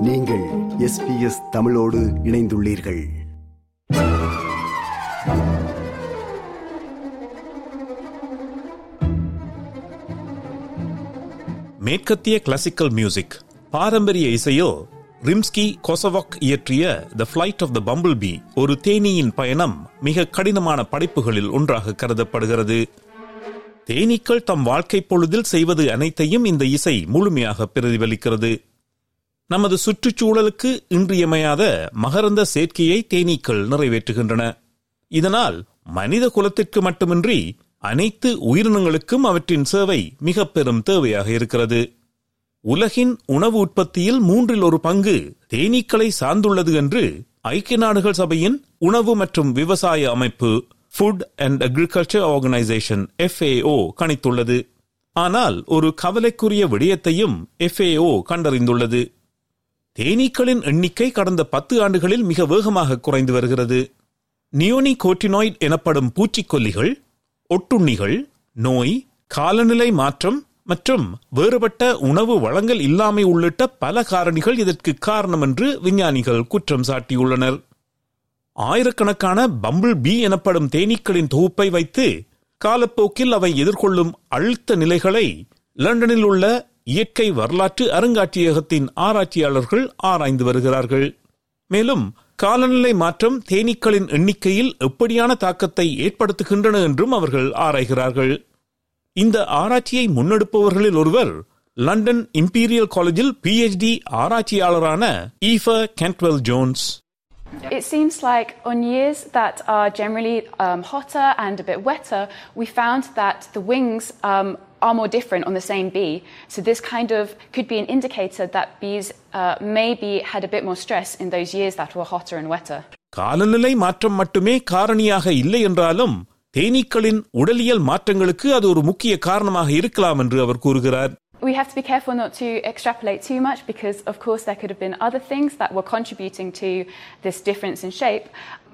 நீங்கள் எஸ்பிஎஸ் தமிழோடு இணைந்துள்ளீர்கள். மேற்கத்திய கிளாசிக்கல் மியூசிக் பாரம்பரிய இசையோ ரிம்ஸ்கி கொசவாக் இயற்றிய the flight of the bumble bee ஒரு தேனீயின் பயணம் மிக கடினமான படைப்புகளில் ஒன்றாக கருதப்படுகிறது. தேனீக்கள் தம் வாழ்க்கை பொழுதில் செய்வது அனைத்தையும் இந்த இசை முழுமையாக பிரதிபலிக்கிறது. நமது சுற்றுச்சூழலுக்கு இன்றியமையாத மகரந்த சேர்க்கையை தேனீக்கள் நிறைவேற்றுகின்றன. இதனால் மனித குலத்திற்கு மட்டுமின்றி அனைத்து உயிரினங்களுக்கும் அவற்றின் சேவை மிக பெரும் தேவையாக இருக்கிறது. உலகின் உணவு உற்பத்தியில் மூன்றில் ஒரு பங்கு தேனீக்களை சார்ந்துள்ளது என்று ஐக்கிய நாடுகள் சபையின் உணவு மற்றும் விவசாய அமைப்பு food and agriculture organisation FAO கணித்துள்ளது. ஆனால் ஒரு கவலைக்குரிய விடயத்தையும் எஃப்ஏஓ கண்டறிந்துள்ளது. தேனீக்களின் எண்ணிக்கை கடந்த பத்து ஆண்டுகளில் மிக வேகமாக குறைந்து வருகிறது. நியோனி கோட்டினாய்ட் எனப்படும் பூச்சிக்கொல்லிகள் ஒட்டுண்ணிகள் நோய் காலநிலை மாற்றம் மற்றும் வேறுபட்ட உணவு வழங்கல் இல்லாமை உள்ளிட்ட பல காரணிகள் இதற்கு காரணம் என்று விஞ்ஞானிகள் குற்றம் சாட்டியுள்ளனர். ஆயிரக்கணக்கான பம்பிள் பி எனப்படும் தேனீக்களின் தொகுப்பை வைத்து காலப்போக்கில் அவை எதிர்கொள்ளும் அழுத்த நிலைகளை லண்டனில் உள்ள இயற்கை வரலாற்று அருங்காட்சியகத்தின் ஆராய்ச்சியாளர்கள் ஆராய்ந்து வருகிறார்கள். மேலும் காலநிலை மாற்றம் தேனீக்களின் எண்ணிக்கையில் எப்படியான தாக்கத்தை ஏற்படுத்துகின்றன என்றும் அவர்கள் ஆராய்கிறார்கள். இந்த ஆராய்ச்சியை முன்னெடுப்பவர்களில் ஒருவர் லண்டன் இம்பீரியல் காலேஜில் PhD ஆராய்ச்சியாளரான Ifor Cantwell Jones. It seems like on years that are generally um, hotter and a bit wetter, we found that the wings um, are more different on the same bee. So this kind of could be an indicator that bees uh, maybe had a bit more stress in those years that were hotter and wetter. காலநிலை மாற்றம் மட்டுமே காரணியாக இல்லை என்றாலும் தேனீக்களின் உடலியல் மாற்றங்களுக்கு அது ஒரு முக்கிய காரணமாக இருக்கலாம் என்று அவர் கூறுகிறார் We have to be careful not to extrapolate too much because, of course, there could have been other things that were contributing to this difference in shape.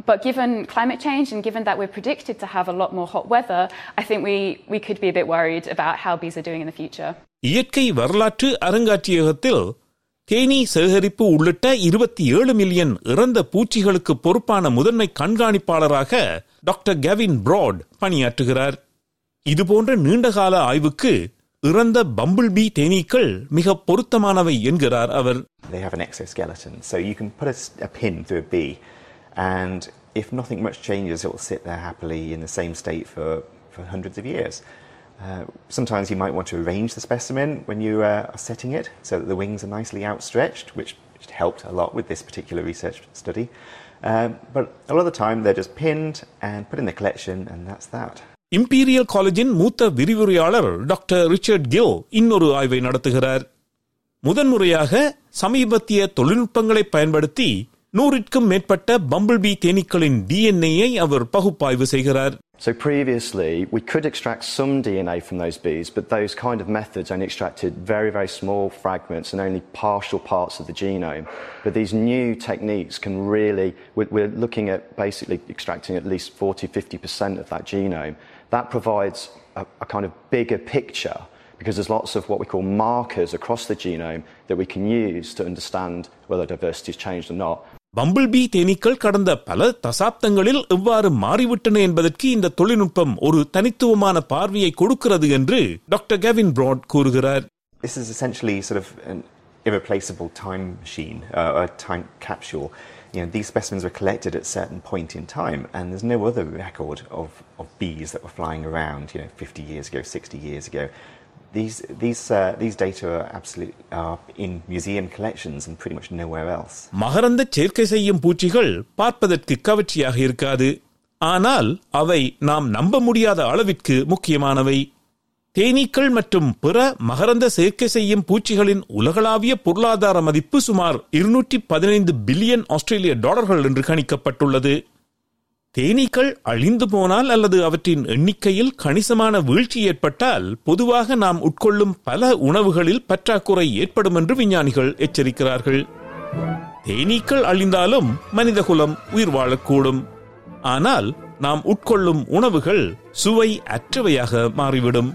But given climate change and given that we're predicted to have a lot more hot weather, I think we, we could be a bit worried about how bees are doing in the future. இயற்கை வரலாற்று அருங்காட்சியகத்தில் தேனீ சேகரிப்பு உள்ளிட்ட இருபத்தி ஏழு million இறந்த பூச்சிகளுக்கு பொறுப்பான முதன்மை கண்காணிப்பாளராக டாக்டர் கெவின் பிராட் பணியாற்றுகிறார் இதுபோன்ற நீண்டகால ஆய்வுக்கு இறந்த பம்பிள் பி தேனீக்கள் மிக பொருத்தமானவை என்கிறார் அவர் They have an exoskeleton, so you can put a, s- a pin through a bee, and if nothing much changes, it will sit there happily in the same state for, for hundreds of years. Uh, sometimes you might want to arrange the specimen when you uh, are setting it so that the wings are nicely outstretched, which, which helped a lot with this particular research study. Um, but a lot of the time, they're just pinned and put in the collection, and that's that. Imperial காலேஜின் மூத்த விரிவுரையாளர் doctor Richard kill இன்னொரு ஆய்வை நடத்துகிறார். முதன்முறையாக சமீபத்திய தொழில்நுட்பங்களை பயன்படுத்தி நூறிற்கும் மேற்பட்ட பம்பிள் பி தேனீக்களின் டிஎன்ஏயை அவர் பகுப்பாய்வு செய்கிறார். So previously, we could extract some DNA from those bees, but those kind of methods only extracted very, very small fragments and only partial parts of the genome. But these new techniques can really, we're looking at basically extracting at least 40, 50% of that genome. That provides a, a kind of bigger picture because there's lots of what we call markers across the genome that we can use to understand whether diversity has changed or not. Bumble B தேனீக்கள் கடந்த பல தசாப்தங்களில் எவ்வாறு மாறிவிட்டன என்பதற்கு இந்த தொழில்நுட்பம் ஒரு தனித்துவமான பார்வையை கொடுக்கிறது என்று டாக்டர் கெவின் பிராட் கூறுகிறார் This is essentially sort of an irreplaceable time machine, uh, a time capsule. You know, these specimens were collected at a certain point in time, and there's no other record of, of bees that were flying around, you know, 50 years ago, 60 years ago. These, these, uh, these data are absolutely are in museum collections and pretty much nowhere else. மகரந்த சேர்க்கை செய்யும் பூச்சிகள் பார்ப்பதற்கு கவர்ச்சியாக இருக்காது. ஆனால் அவை நாம் நம்ப முடியாத அளவிற்கு முக்கியமானவை. தேனீக்கள் மற்றும் பிற மகரந்த சேர்க்கை செய்யும் பூச்சிகளின் உலகளாவிய பொருளாதார மதிப்பு சுமார் இருநூற்றி பதினைந்து பில்லியன் ஆஸ்திரேலிய டாலர்கள் என்று கணிக்கப்பட்டுள்ளது. தேனீக்கள் அழிந்து போனால் அல்லது அவற்றின் எண்ணிக்கையில் கணிசமான வீழ்ச்சி ஏற்பட்டால் பொதுவாக நாம் உட்கொள்ளும் பல உணவுகளில் பற்றாக்குறை ஏற்படும் என்று விஞ்ஞானிகள் எச்சரிக்கிறார்கள். தேனீக்கள் அழிந்தாலும் மனிதகுலம் உயிர் வாழக்கூடும். ஆனால் நாம் உட்கொள்ளும் உணவுகள் சுவை அற்றவையாக மாறிவிடும்.